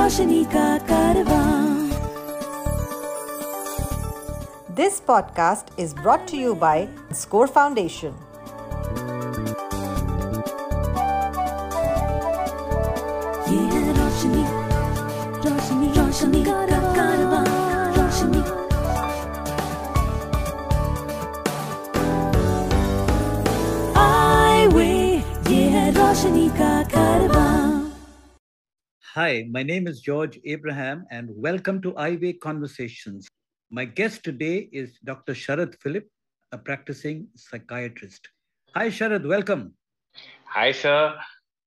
रोशनी का कारवां This podcast is brought to you by Score Foundation. Hi, my name is George Abraham, and welcome to Eyeway Conversations. My guest today is Dr. Sharad Philip, a practicing psychiatrist. Hi, Sharad, welcome. Hi, sir.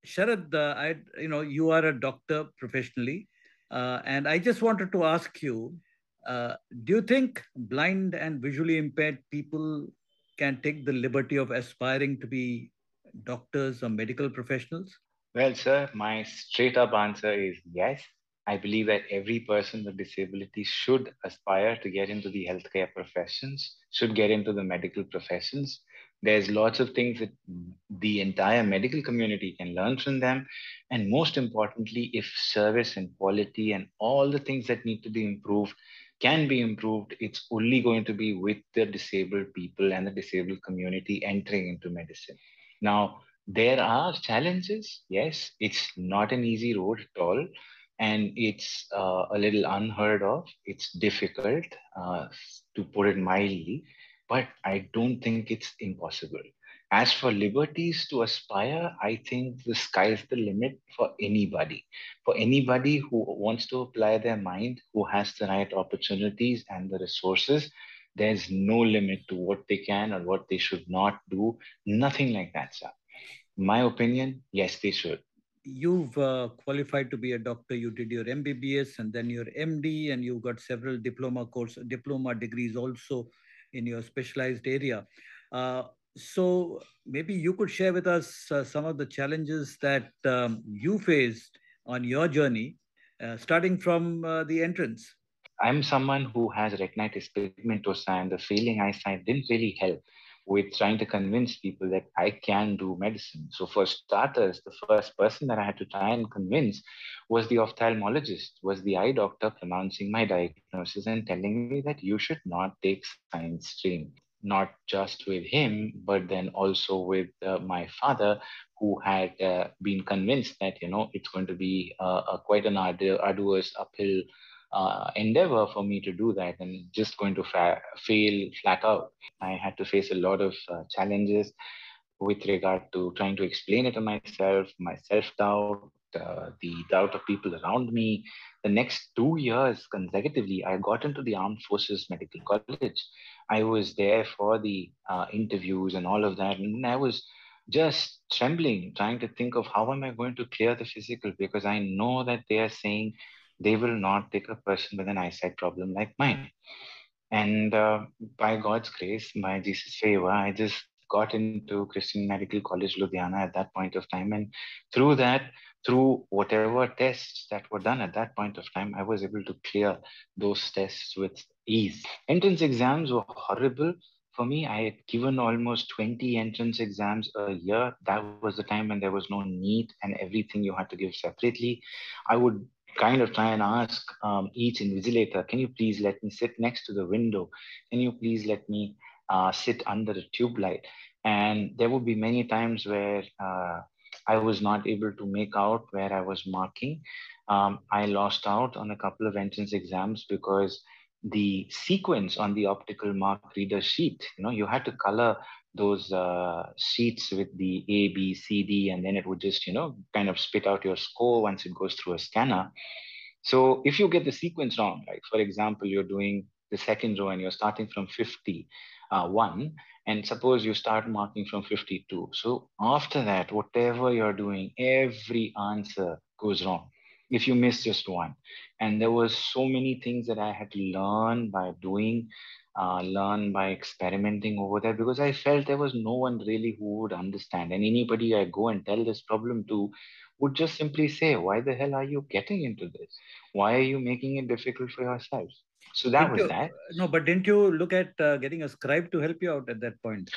Sharad, uh, I, you know, you are a doctor professionally, uh, and I just wanted to ask you: uh, Do you think blind and visually impaired people can take the liberty of aspiring to be doctors or medical professionals? Well, sir, my straight up answer is yes. I believe that every person with disability should aspire to get into the healthcare professions, should get into the medical professions. There's lots of things that the entire medical community can learn from them. And most importantly, if service and quality and all the things that need to be improved can be improved, it's only going to be with the disabled people and the disabled community entering into medicine. Now, there are challenges. Yes, it's not an easy road at all. And it's uh, a little unheard of. It's difficult, uh, to put it mildly, but I don't think it's impossible. As for liberties to aspire, I think the sky's the limit for anybody. For anybody who wants to apply their mind, who has the right opportunities and the resources, there's no limit to what they can or what they should not do. Nothing like that, sir my opinion, yes, they should. you've uh, qualified to be a doctor. You did your mbbs and then your md and you got several diploma course diploma degrees also in your specialized area. Uh, so maybe you could share with us uh, some of the challenges that um, you faced on your journey uh, starting from uh, the entrance. I'm someone who has retinitis pigmentosa, and the failing eyesight didn't really help with trying to convince people that I can do medicine. So, for starters, the first person that I had to try and convince was the ophthalmologist, was the eye doctor pronouncing my diagnosis and telling me that you should not take science stream. Not just with him, but then also with uh, my father, who had uh, been convinced that you know it's going to be uh, quite an ardu- arduous uphill uh, endeavor for me to do that and just going to fa- fail flat out. I had to face a lot of uh, challenges with regard to trying to explain it to myself, my self doubt, uh, the doubt of people around me. The next two years consecutively, I got into the Armed Forces Medical College. I was there for the uh, interviews and all of that. And I was just trembling, trying to think of how am I going to clear the physical because I know that they are saying they will not take a person with an eyesight problem like mine. And uh, by God's grace, by Jesus' favor, I just got into Christian Medical College, Ludhiana at that point of time. And through that, through whatever tests that were done at that point of time, I was able to clear those tests with ease. Entrance exams were horrible for me. I had given almost 20 entrance exams a year. That was the time when there was no NEET and everything you had to give separately. I would kind of try and ask um, each invigilator, can you please let me sit next to the window? Can you please let me uh, sit under a tube light? And there would be many times where uh, I was not able to make out where I was marking. Um, I lost out on a couple of entrance exams because the sequence on the optical mark reader sheet, you know, you had to color those uh, sheets with the A, B, C, D, and then it would just, you know, kind of spit out your score once it goes through a scanner. So if you get the sequence wrong, like for example, you're doing the second row and you're starting from 50, uh, and suppose you start marking from 52. So after that, whatever you're doing, every answer goes wrong if you miss just one. And there were so many things that I had to learn by doing uh, learn by experimenting over there because I felt there was no one really who would understand. And anybody I go and tell this problem to would just simply say, Why the hell are you getting into this? Why are you making it difficult for yourself? So that Didn't was you- that. No, but didn't you look at uh, getting a scribe to help you out at that point?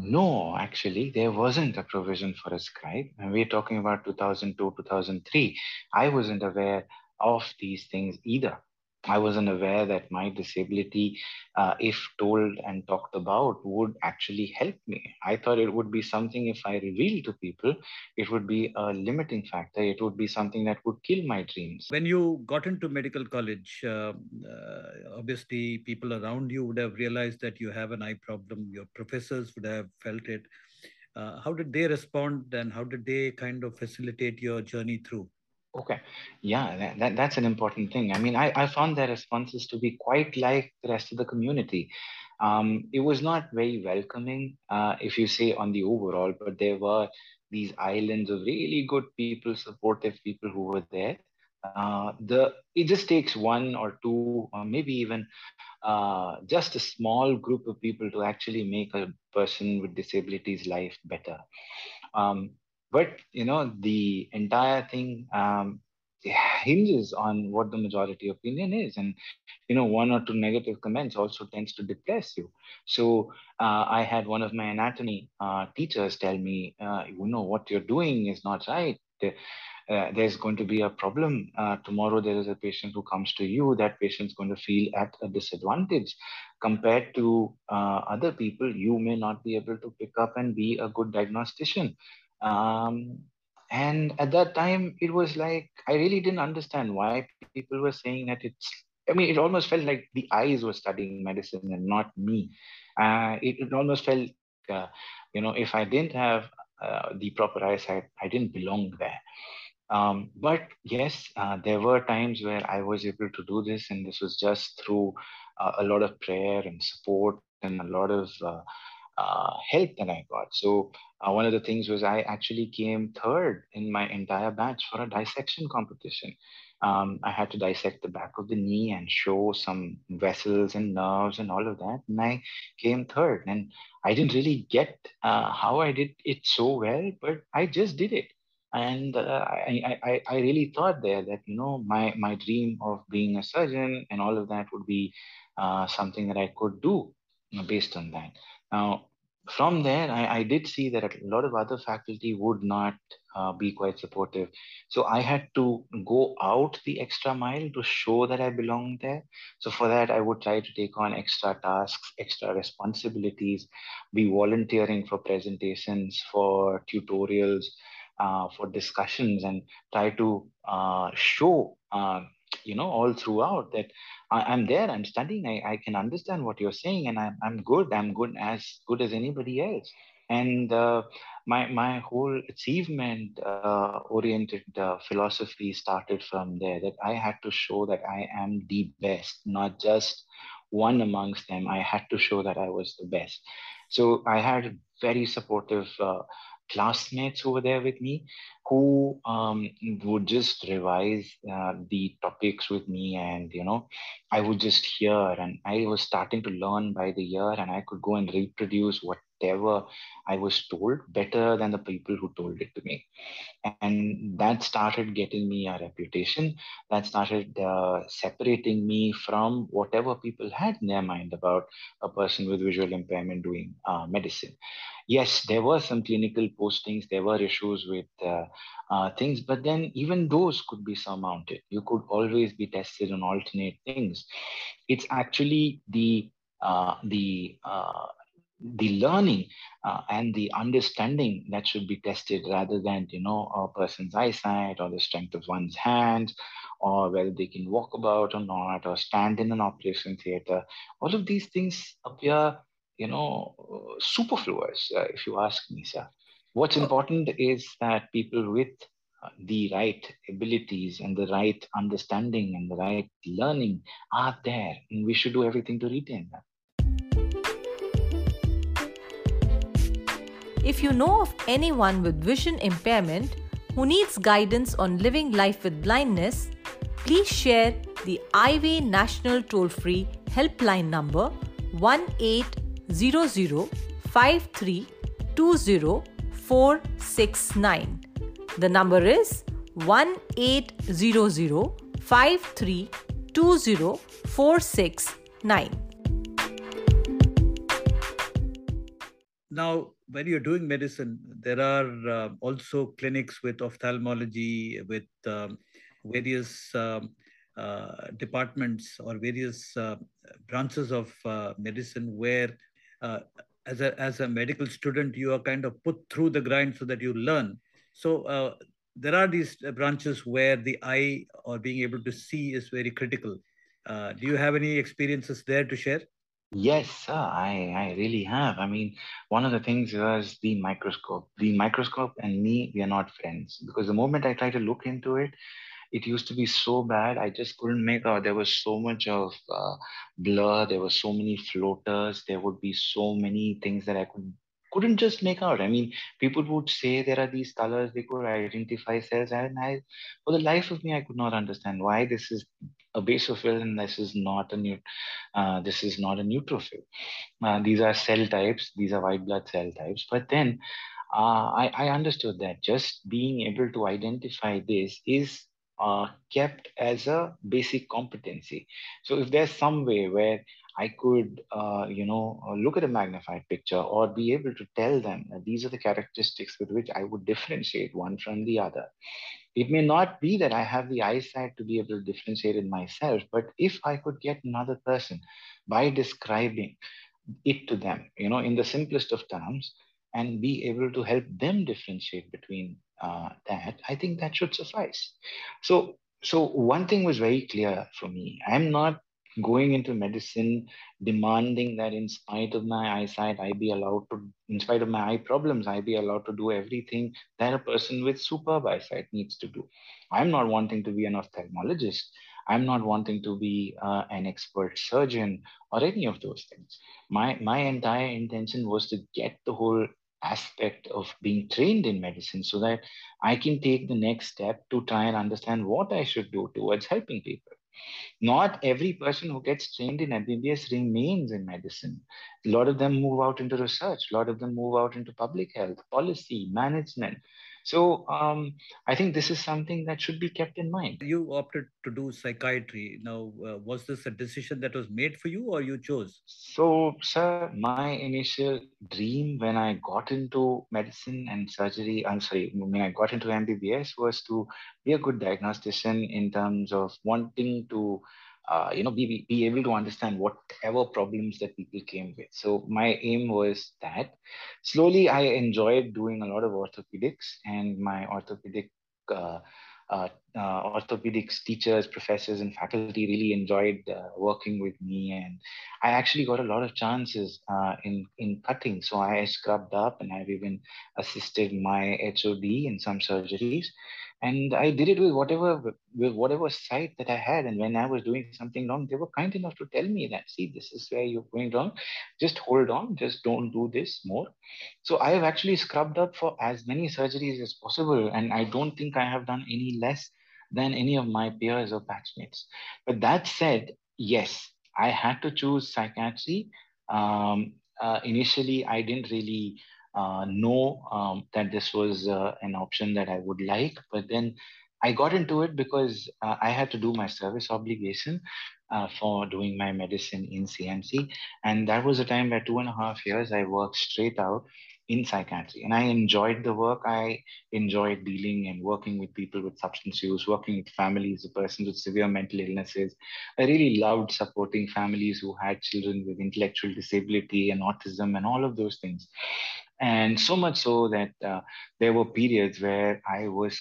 No, actually, there wasn't a provision for a scribe. And we're talking about 2002, 2003. I wasn't aware of these things either. I wasn't aware that my disability, uh, if told and talked about, would actually help me. I thought it would be something if I revealed to people, it would be a limiting factor. It would be something that would kill my dreams. When you got into medical college, uh, uh, obviously people around you would have realized that you have an eye problem. Your professors would have felt it. Uh, how did they respond and how did they kind of facilitate your journey through? Okay. Yeah, that, that, that's an important thing. I mean, I, I found their responses to be quite like the rest of the community. Um, it was not very welcoming, uh, if you say on the overall, but there were these islands of really good people, supportive people who were there. Uh, the it just takes one or two, or maybe even uh, just a small group of people to actually make a person with disabilities life better. Um, but you know the entire thing um, hinges on what the majority opinion is. And you know one or two negative comments also tends to depress you. So uh, i had one of my anatomy uh, teachers tell me uh, you know what you're doing is not right. Uh, there's going to be a problem uh, tomorrow there is a patient who comes to you. That patient's going to feel at a disadvantage compared to uh, other people. You may not be able to pick up and be a good diagnostician um, and at that time, it was like I really didn't understand why people were saying that it's. I mean, it almost felt like the eyes were studying medicine and not me. Uh, it, it almost felt, uh, you know, if I didn't have uh, the proper eyesight, I didn't belong there. Um, but yes, uh, there were times where I was able to do this, and this was just through uh, a lot of prayer and support and a lot of uh, uh, help that I got. So uh, one of the things was I actually came third in my entire batch for a dissection competition. Um, I had to dissect the back of the knee and show some vessels and nerves and all of that. And I came third. And I didn't really get uh, how I did it so well, but I just did it. And uh, I, I, I really thought there that, you know, my, my dream of being a surgeon and all of that would be uh, something that I could do based on that. Now, from there, I, I, did see that a lot of other faculty would not uh, be quite supportive. So I had to go out the extra mile to show that I belong there. So for that, I would try to take on extra tasks, extra responsibilities, be volunteering for presentations, for tutorials, uh, for discussions, and try to uh, show uh, you know all throughout that I, am there i'm studying I, I can understand what you're saying and I'm, I'm good i'm good as good as anybody else. And uh, my my whole achievement uh, oriented uh, philosophy started from there that i had to show that i am the best not just one amongst them. I had to show that i was the best. So i had very supportive uh, classmates who were there with me who um, would just revise uh, the topics with me and you know i would just hear and i was starting to learn by the year and i could go and reproduce whatever i was told better than the people who told it to me and that started getting me a reputation that started uh, separating me from whatever people had in their mind about a person with visual impairment doing uh, medicine yes, there were some clinical postings, there were issues with uh, uh, things, but then even those could be surmounted. You could always be tested on alternate things. It's actually the uh, the uh, the learning uh, and the understanding that should be tested rather than you know a person's eyesight or the strength of one's hands or whether they can walk about or not or stand in an operation theater all of these things appear you know, superfluous, uh, if you ask me, sir. What's important is that people with uh, the right abilities and the right understanding and the right learning are there, and we should do everything to retain them. If you know of anyone with vision impairment who needs guidance on living life with blindness, please share the Eyeway National Toll Free Helpline number 18 005320 The number is 18005320 Now, when you're doing medicine, there are uh, also clinics with ophthalmology, with um, various um, uh, departments or various uh, branches of uh, medicine where uh, as a as a medical student you are kind of put through the grind so that you learn. So uh, there are these branches where the eye or being able to see is very critical. Do you have any experiences there to share Yes, sir, I, I really have. I mean, one of the things was the microscope. The microscope and me, we are not friends because the moment I try to look into it, it used to be so bad. I just couldn't make out. There was so much of uh, blur. There were so many floaters. There would be so many things that I could couldn't just make out. I mean, people would say there are these colors, they could identify cells, and I, for the life of me, I could not understand why this is a basophil and this is not a new, uh, this is not a neutrophil. Uh, these are cell types. These are white blood cell types. But then uh, I, I understood that just being able to identify this is uh, kept as a basic competency. So if there's some way where I could, uh, you know, look at a magnified picture or be able to tell them that these are the characteristics with which I would differentiate one from the other. It may not be that I have the eyesight to be able to differentiate it myself, but if I could get another person by describing it to them, you know, in the simplest of terms, and be able to help them differentiate between uh, that, I think that should suffice. So, so one thing was very clear for me. I'm not going into medicine demanding that in spite of my eyesight i be allowed to in spite of my eye problems i be allowed to do everything that a person with superb eyesight needs to do. I'm not wanting to be an ophthalmologist. I'm not wanting to be uh, an expert surgeon or any of those things. My my entire intention was to get the whole aspect of being trained in medicine so that I can take the next step to try and understand what I should do towards helping people. Not every person who gets trained in MBBS remains in medicine. A lot of them move out into research. A lot of them move out into public health, policy, management. So um, I think this is something that should be kept in mind. You opted to do psychiatry. Now, uh, was this a decision that was made for you or you chose? So, sir, my initial dream when I got into medicine and surgery, I'm sorry, when I got into MBBS was to be a good diagnostician in terms of wanting to uh, you know, be, be able to understand whatever problems that people came with. So my aim was that. Slowly, I enjoyed doing a lot of orthopedics, and my orthopedic uh, uh, uh, orthopedics teachers, professors, and faculty really enjoyed uh, working with me, and I actually got a lot of chances in in cutting. So I scrubbed up, and I've even assisted my HOD in some surgeries and i did it with whatever with whatever sight that i had. And when i was doing something wrong they were kind enough to tell me that see this is where you're going wrong. Just hold on. Just don't do this more. So i have actually scrubbed up for as many surgeries as possible. And i don't think i have done any less than any of my peers or batchmates. But that said yes i had to choose psychiatry. Um, uh, initially i didn't really uh, know um, that this was uh, an option that I would like. But then I got into it because uh, I had to do my service obligation uh, for doing my medicine in CMC. And that was a time where two and a half years I worked straight out in psychiatry. And I enjoyed the work. I enjoyed dealing and working with people with substance use, working with families, the persons with severe mental illnesses. I really loved supporting families who had children with intellectual disability and autism and all of those things and so much so that uh, there were periods where I was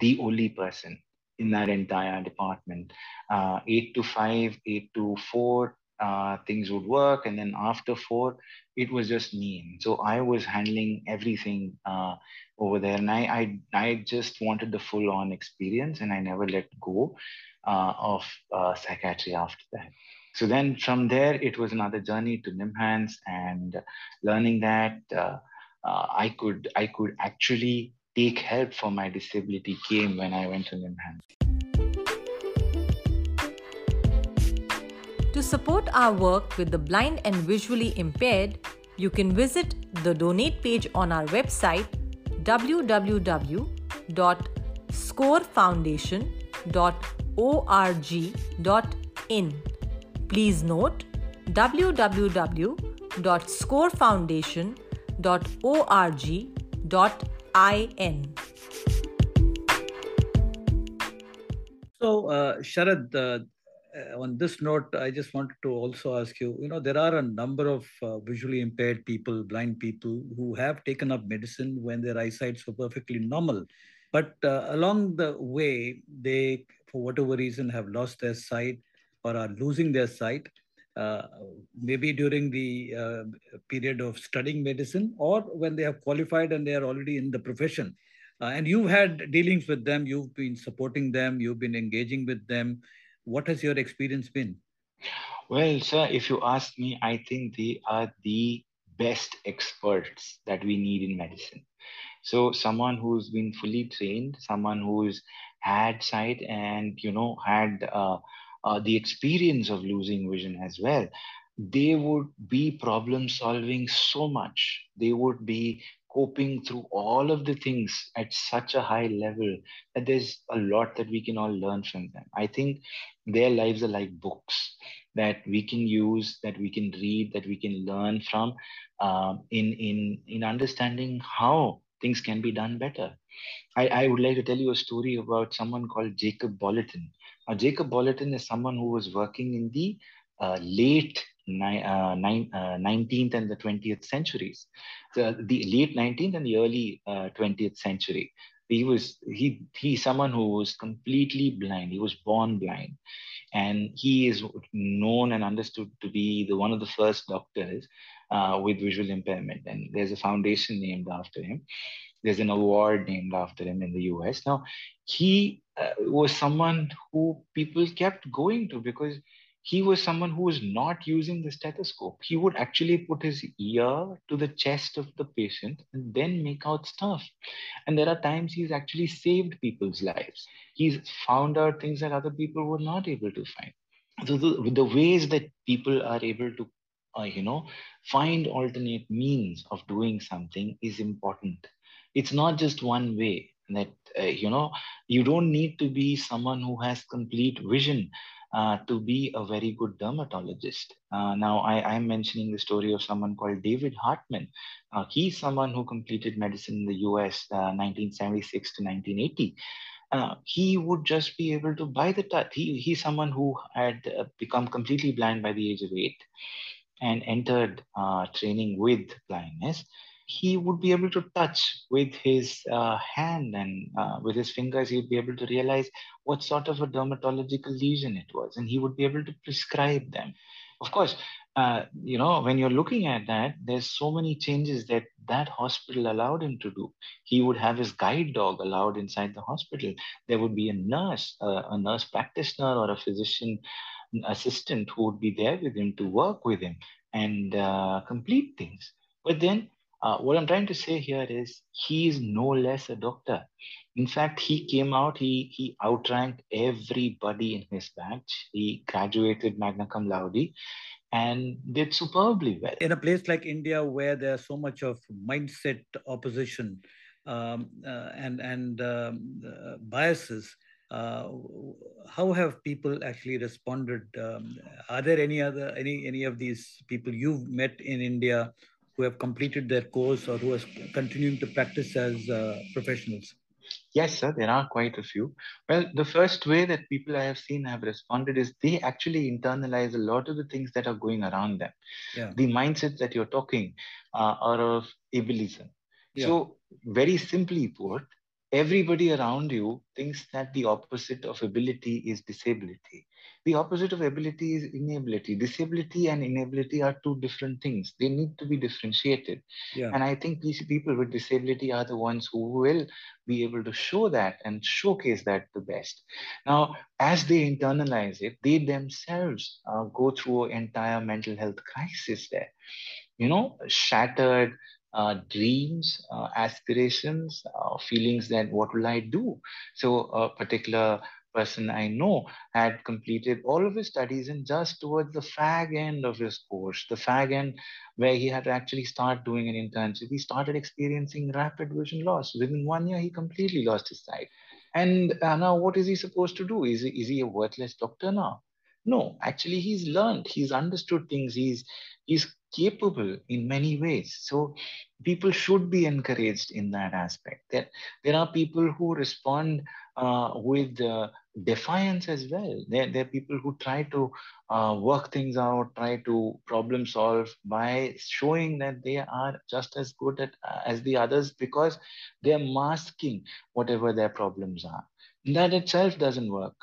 the only person in that entire department. Uh, eight to five, eight to four, uh, things would work, and then after four, it was just me. So I was handling everything uh, over there, and I, I I just wanted the full-on experience, and I never let go uh, of uh, psychiatry after that. So then from there, it was another journey to NIMHANS and learning that uh, I could I could actually take help for my disability came when I went to NIMHANS. To support our work with the blind and visually impaired, you can visit the donate page on our website www.scorefoundation.org.in. Please note www.scorefoundation.org www.org.in. So, uh, Sharad, uh, uh, on this note, I just wanted to also ask you, you know, there are a number of uh, visually impaired people, blind people who have taken up medicine when their eyesights were perfectly normal. But uh, along the way, they, for whatever reason, have lost their sight or are losing their sight. Uh, maybe during the uh, period of studying medicine or when they have qualified and they are already in the profession. Uh, and you've had dealings with them, you've been supporting them, you've been engaging with them. What has your experience been? Well, sir, if you ask me, I think they are the best experts that we need in medicine. So, someone who's been fully trained, someone who's had sight and you know had uh, uh, the experience of losing vision as well, they would be problem solving so much. They would be coping through all of the things at such a high level that there's a lot that we can all learn from them. I think their lives are like books that we can use, that we can read, that we can learn from uh, in, in, in understanding how things can be done better. I, I would like to tell you a story about someone called Jacob Bolotin. Now, Jacob Bolotin is someone who was working in the uh, late ni- uh, nine, uh, 19th and the 20th centuries, the, the late 19th and the early 20th uh, century. He was he he's someone who was completely blind. He was born blind, and he is known and understood to be the one of the first doctors uh, with visual impairment. And there's a foundation named after him. There's an award named after him in the US. Now, he uh, was someone who people kept going to because he was someone who was not using the stethoscope. He would actually put his ear to the chest of the patient and then make out stuff. And there are times he's actually saved people's lives. He's found out things that other people were not able to find. So the, the ways that people are able to, uh, you know, find alternate means of doing something is important. It's not just one way that, uh, you know, you don't need to be someone who has complete vision uh, to be a very good dermatologist. Uh, now, I, am mentioning the story of someone called David Hartman. Uh, he's someone who completed medicine in the US 1976 uh, to 1980. Uh, he would just be able to by the touch. He, he's someone who had become completely blind by the age of eight and entered training with blindness he would be able to touch with his uh, hand and uh, with his fingers, he would be able to realize what sort of a dermatological lesion it was, and he would be able to prescribe them. Of course, uh, you know, when you're looking at that, there's so many changes that that hospital allowed him to do. He would have his guide dog allowed inside the hospital. There would be a nurse, uh, a nurse practitioner, or a physician assistant who would be there with him to work with him and uh, complete things. But then uh, what I'm trying to say here is he is no less a doctor. In fact, he came out, he, he outranked everybody in his batch. He graduated magna cum laude and did superbly well. In a place like India, where there's so much of mindset opposition um, uh, and, and um, uh, biases, uh, how have people actually responded? Um, are there any other any any of these people you've met in India who have completed their course or who are continuing to practice as uh, professionals? Yes, sir, there are quite a few. Well, the first way that people I have seen have responded is they actually internalize a lot of the things that are going around them. Yeah. The mindsets that you're talking uh, are of ableism. Yeah. So, very simply put, everybody around you thinks that the opposite of ability is disability. The opposite of ability is inability. Disability and inability are two different things. They need to be differentiated. Yeah. And I think these people with disability are the ones who will be able to show that and showcase that the best. Now, as they internalize it, they themselves uh, go through an entire mental health crisis there. You know, shattered, dreams, uh, aspirations, uh, feelings that what will I do? So a particular person I know had completed all of his studies and just towards the fag end of his course, the fag end where he had to actually start doing an internship, he started experiencing rapid vision loss. Within one year, he completely lost his sight. And uh, now, what is he supposed to do? Is is he a worthless doctor now? No, actually, he's learned, he's understood things, he's he's capable in many ways. So people should be encouraged in that aspect. There, there are people who respond uh, with uh, defiance as well. There, there are people who try to uh, work things out, try to problem solve by showing that they are just as good at, uh, as the others because they are masking whatever their problems are. That itself doesn't work.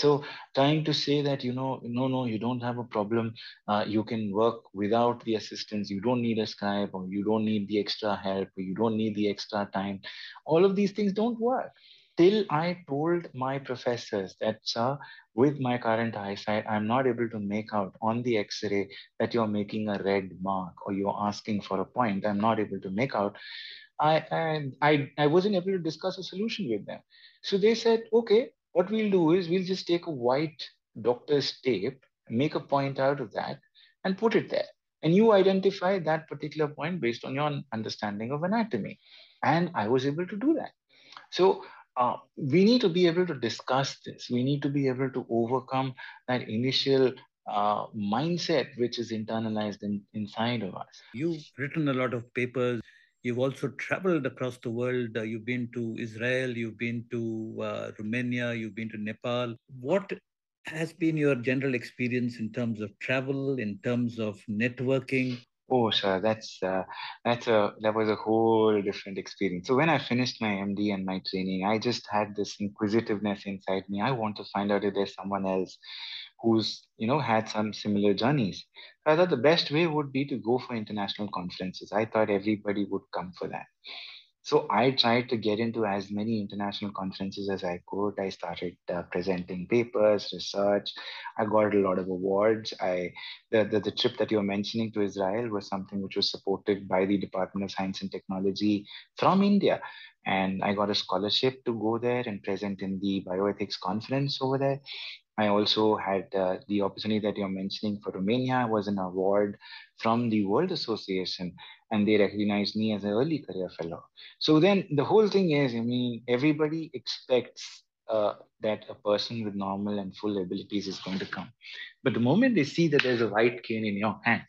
So trying to say that, you know, no, no, you don't have a problem. Uh, you can work without the assistance. You don't need a scribe or you don't need the extra help or you don't need the extra time. All of these things don't work. Till I told my professors that, sir, with my current eyesight, I'm not able to make out on the x-ray that you're making a red mark or you're asking for a point. I'm not able to make out. I, I, I, I wasn't able to discuss a solution with them. So they said, okay, what we'll do is we'll just take a white doctor's tape, make a point out of that, and put it there. And you identify that particular point based on your understanding of anatomy. And I was able to do that. So uh, we need to be able to discuss this. We need to be able to overcome that initial uh, mindset which is internalized in, inside of us. You've written a lot of papers. You've also traveled across the world. Uh, you've been to Israel, you've been to uh, Romania, you've been to Nepal. What has been your general experience in terms of travel, in terms of networking? Oh, sir, that's uh, that's a that was a whole different experience. So when I finished my MD and my training, I just had this inquisitiveness inside me. I want to find out if there's someone else who's you know had some similar journeys. I thought the best way would be to go for international conferences. I thought everybody would come for that. So I tried to get into as many international conferences as I could. I started uh, presenting papers, research. I got a lot of awards. I the, the, the trip that you were mentioning to Israel was something which was supported by the Department of Science and Technology from India. And I got a scholarship to go there and present in the bioethics conference over there. I also had uh, the opportunity that you're mentioning for Romania was an award from the World Association, and they recognized me as an early career fellow. So then the whole thing is, I mean, everybody expects uh, that a person with normal and full abilities is going to come, but the moment they see that there's a white cane in your hand,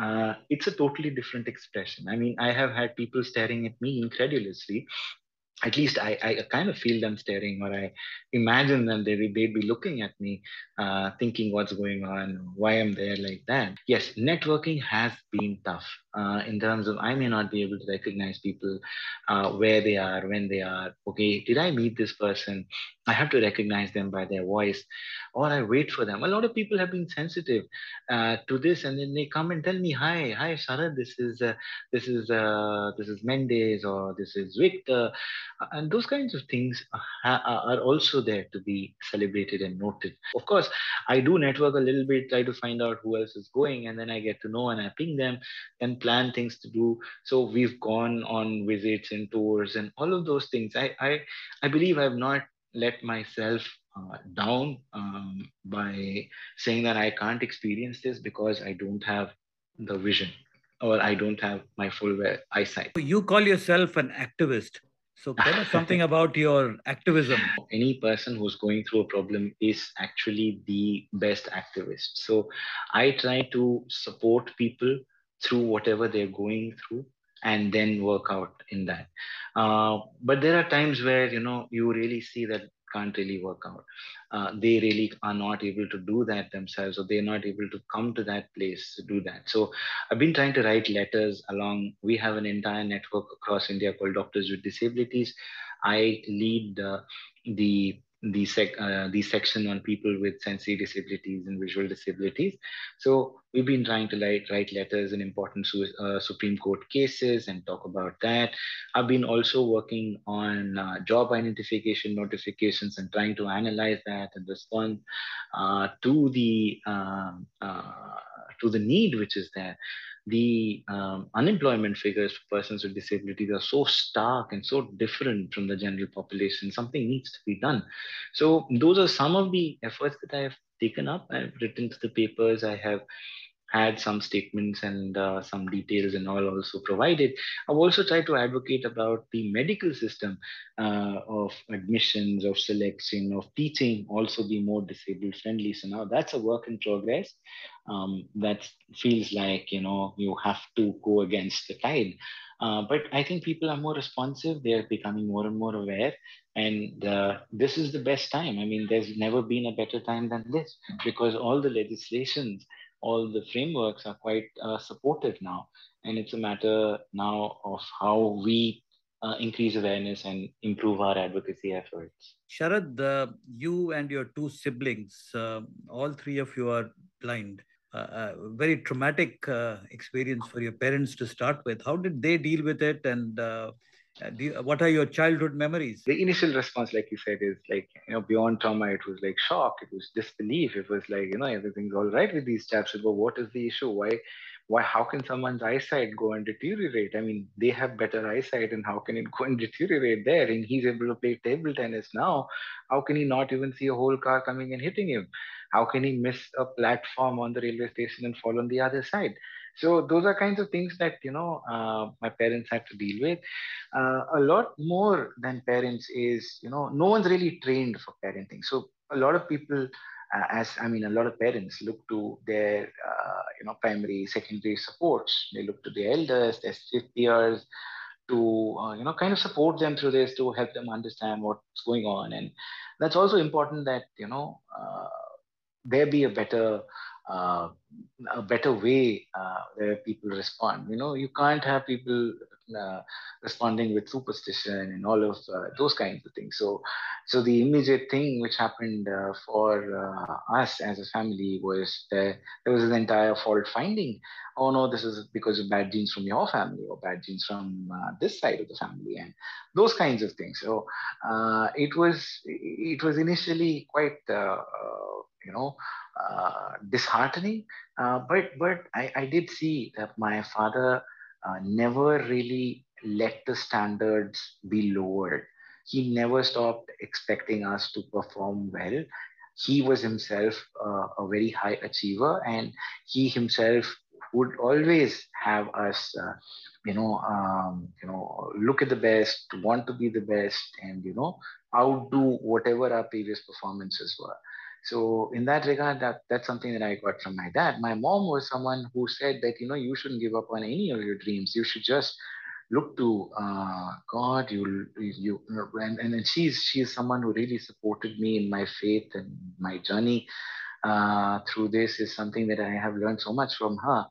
uh, it's a totally different expression. I mean, I have had people staring at me incredulously at least I, I kind of feel them staring or I imagine them, they, they'd be looking at me, uh, thinking what's going on, why I'm there like that. Yes, networking has been tough uh, in terms of I may not be able to recognize people uh, where they are, when they are. Okay, did I meet this person? I have to recognize them by their voice or I wait for them. A lot of people have been sensitive uh, to this and then they come and tell me, hi, hi, Sharad, this is, uh, this is, uh, this is Mendes or this is Victor and those kinds of things are also there to be celebrated and noted. Of course, I do network a little bit, try to find out who else is going, and then I get to know and I ping them and plan things to do. So we've gone on visits and tours and all of those things. I I, I believe I've not let myself uh, down um, by saying that I can't experience this because I don't have the vision or I don't have my full eyesight. You call yourself an activist. So tell us something about your activism. Any person who's going through a problem is actually the best activist. So I try to support people through whatever they're going through and then work out in that. Uh, but there are times where you know you really see that can't really work out. Uh, they really are not able to do that themselves, or they're not able to come to that place to do that. So I've been trying to write letters along. We have an entire network across India called Doctors with Disabilities. I lead uh, the the sec uh, the section on people with sensory disabilities and visual disabilities. So we've been trying to write, write letters in important su uh, Supreme Court cases and talk about that. I've been also working on uh, job identification notifications and trying to analyze that and respond uh, to the um, uh, to the need which is there the um, unemployment figures for persons with disabilities are so stark and so different from the general population. Something needs to be done. So those are some of the efforts that I have taken up. I've written to the papers. I have had some statements and uh, some details and all also provided. I've also tried to advocate about the medical system uh, of admissions, of selection, of teaching also be more disabled friendly. So now that's a work in progress. Um, that feels like, you know, you have to go against the tide. Uh, but I think people are more responsive. They're becoming more and more aware. And uh, this is the best time. I mean, there's never been a better time than this because all the legislations all the frameworks are quite uh, supportive now. And it's a matter now of how we uh, increase awareness and improve our advocacy efforts. Sharad, uh, you and your two siblings, uh, all three of you are blind. Uh, uh, very traumatic experience for your parents to start with. How did they deal with it, and Uh, you, uh, what are your childhood memories? The initial response, like you said, is like, you know, beyond trauma, it was like shock. It was disbelief. It was like, you know, everything's all right with these chaps. But what is the issue? Why, why, how can someone's eyesight go and deteriorate? I mean, they have better eyesight and how can it go and deteriorate there? And he's able to play table tennis now. How can he not even see a whole car coming and hitting him? How can he miss a platform on the railway station and fall on the other side? So those are kinds of things that you know uh, my parents had to deal with. Uh, a lot more than parents is you know no one's really trained for parenting. So a lot of people, uh, as I mean, a lot of parents look to their uh, you know primary, secondary supports. They look to the elders, their peers, to uh, you know kind of support them through this to help them understand what's going on, and that's also important that you know uh, there be a better uh, a better way uh, where people respond. You know, you can't have people uh, responding with superstition and all of uh, those kinds of things. So, so the immediate thing which happened uh, for uh, us as a family was there, there was an entire fault finding. Oh no, this is because of bad genes from your family or bad genes from this side of the family, and those kinds of things. So, it was it was initially quite you know uh, disheartening. Uh, but but I, I did see that my father uh, never really let the standards be lowered. He never stopped expecting us to perform well. He was himself a very high achiever, and he himself would always have us, uh, you know, um, you know, look at the best, want to be the best, and you know, outdo whatever our previous performances were. So in that regard, that that's something that I got from my dad. My mom was someone who said that you know you shouldn't give up on any of your dreams. You should just look to uh, God. You you and and she's she's someone who really supported me in my faith and my journey uh, through this is something that I have learned so much from her.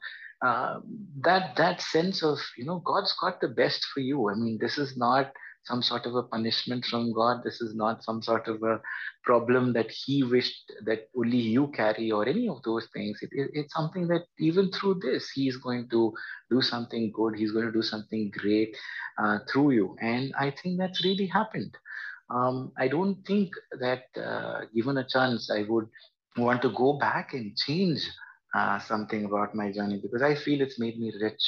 Uh, that that sense of you know God's got the best for you. I mean, this is not some sort of a punishment from God. This is not some sort of a problem that He wished that only you carry or any of those things. It, it, it's something that even through this, He is going to do something good. He's going to do something great uh, through you. And I think that's really happened. Um, I don't think that uh, given a chance, I would want to go back and change uh, something about my journey because I feel it's made me rich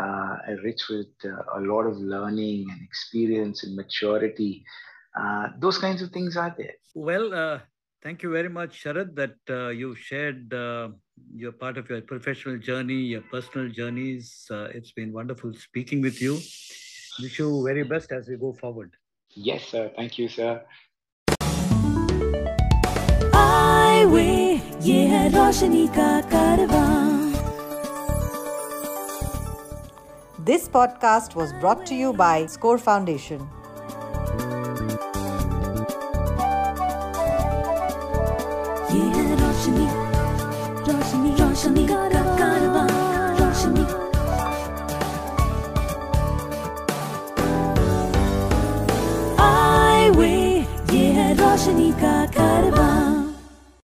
uh, rich with uh, a lot of learning and experience and maturity. Uh, those kinds of things are there. Well, uh, thank you very much, Sharad, that uh, you shared uh, your part of your professional journey, your personal journeys. it's been wonderful speaking with you. Wish you very best as we go forward. Yes, sir. Thank you, sir. I yeah, This podcast was brought to you by Score Foundation.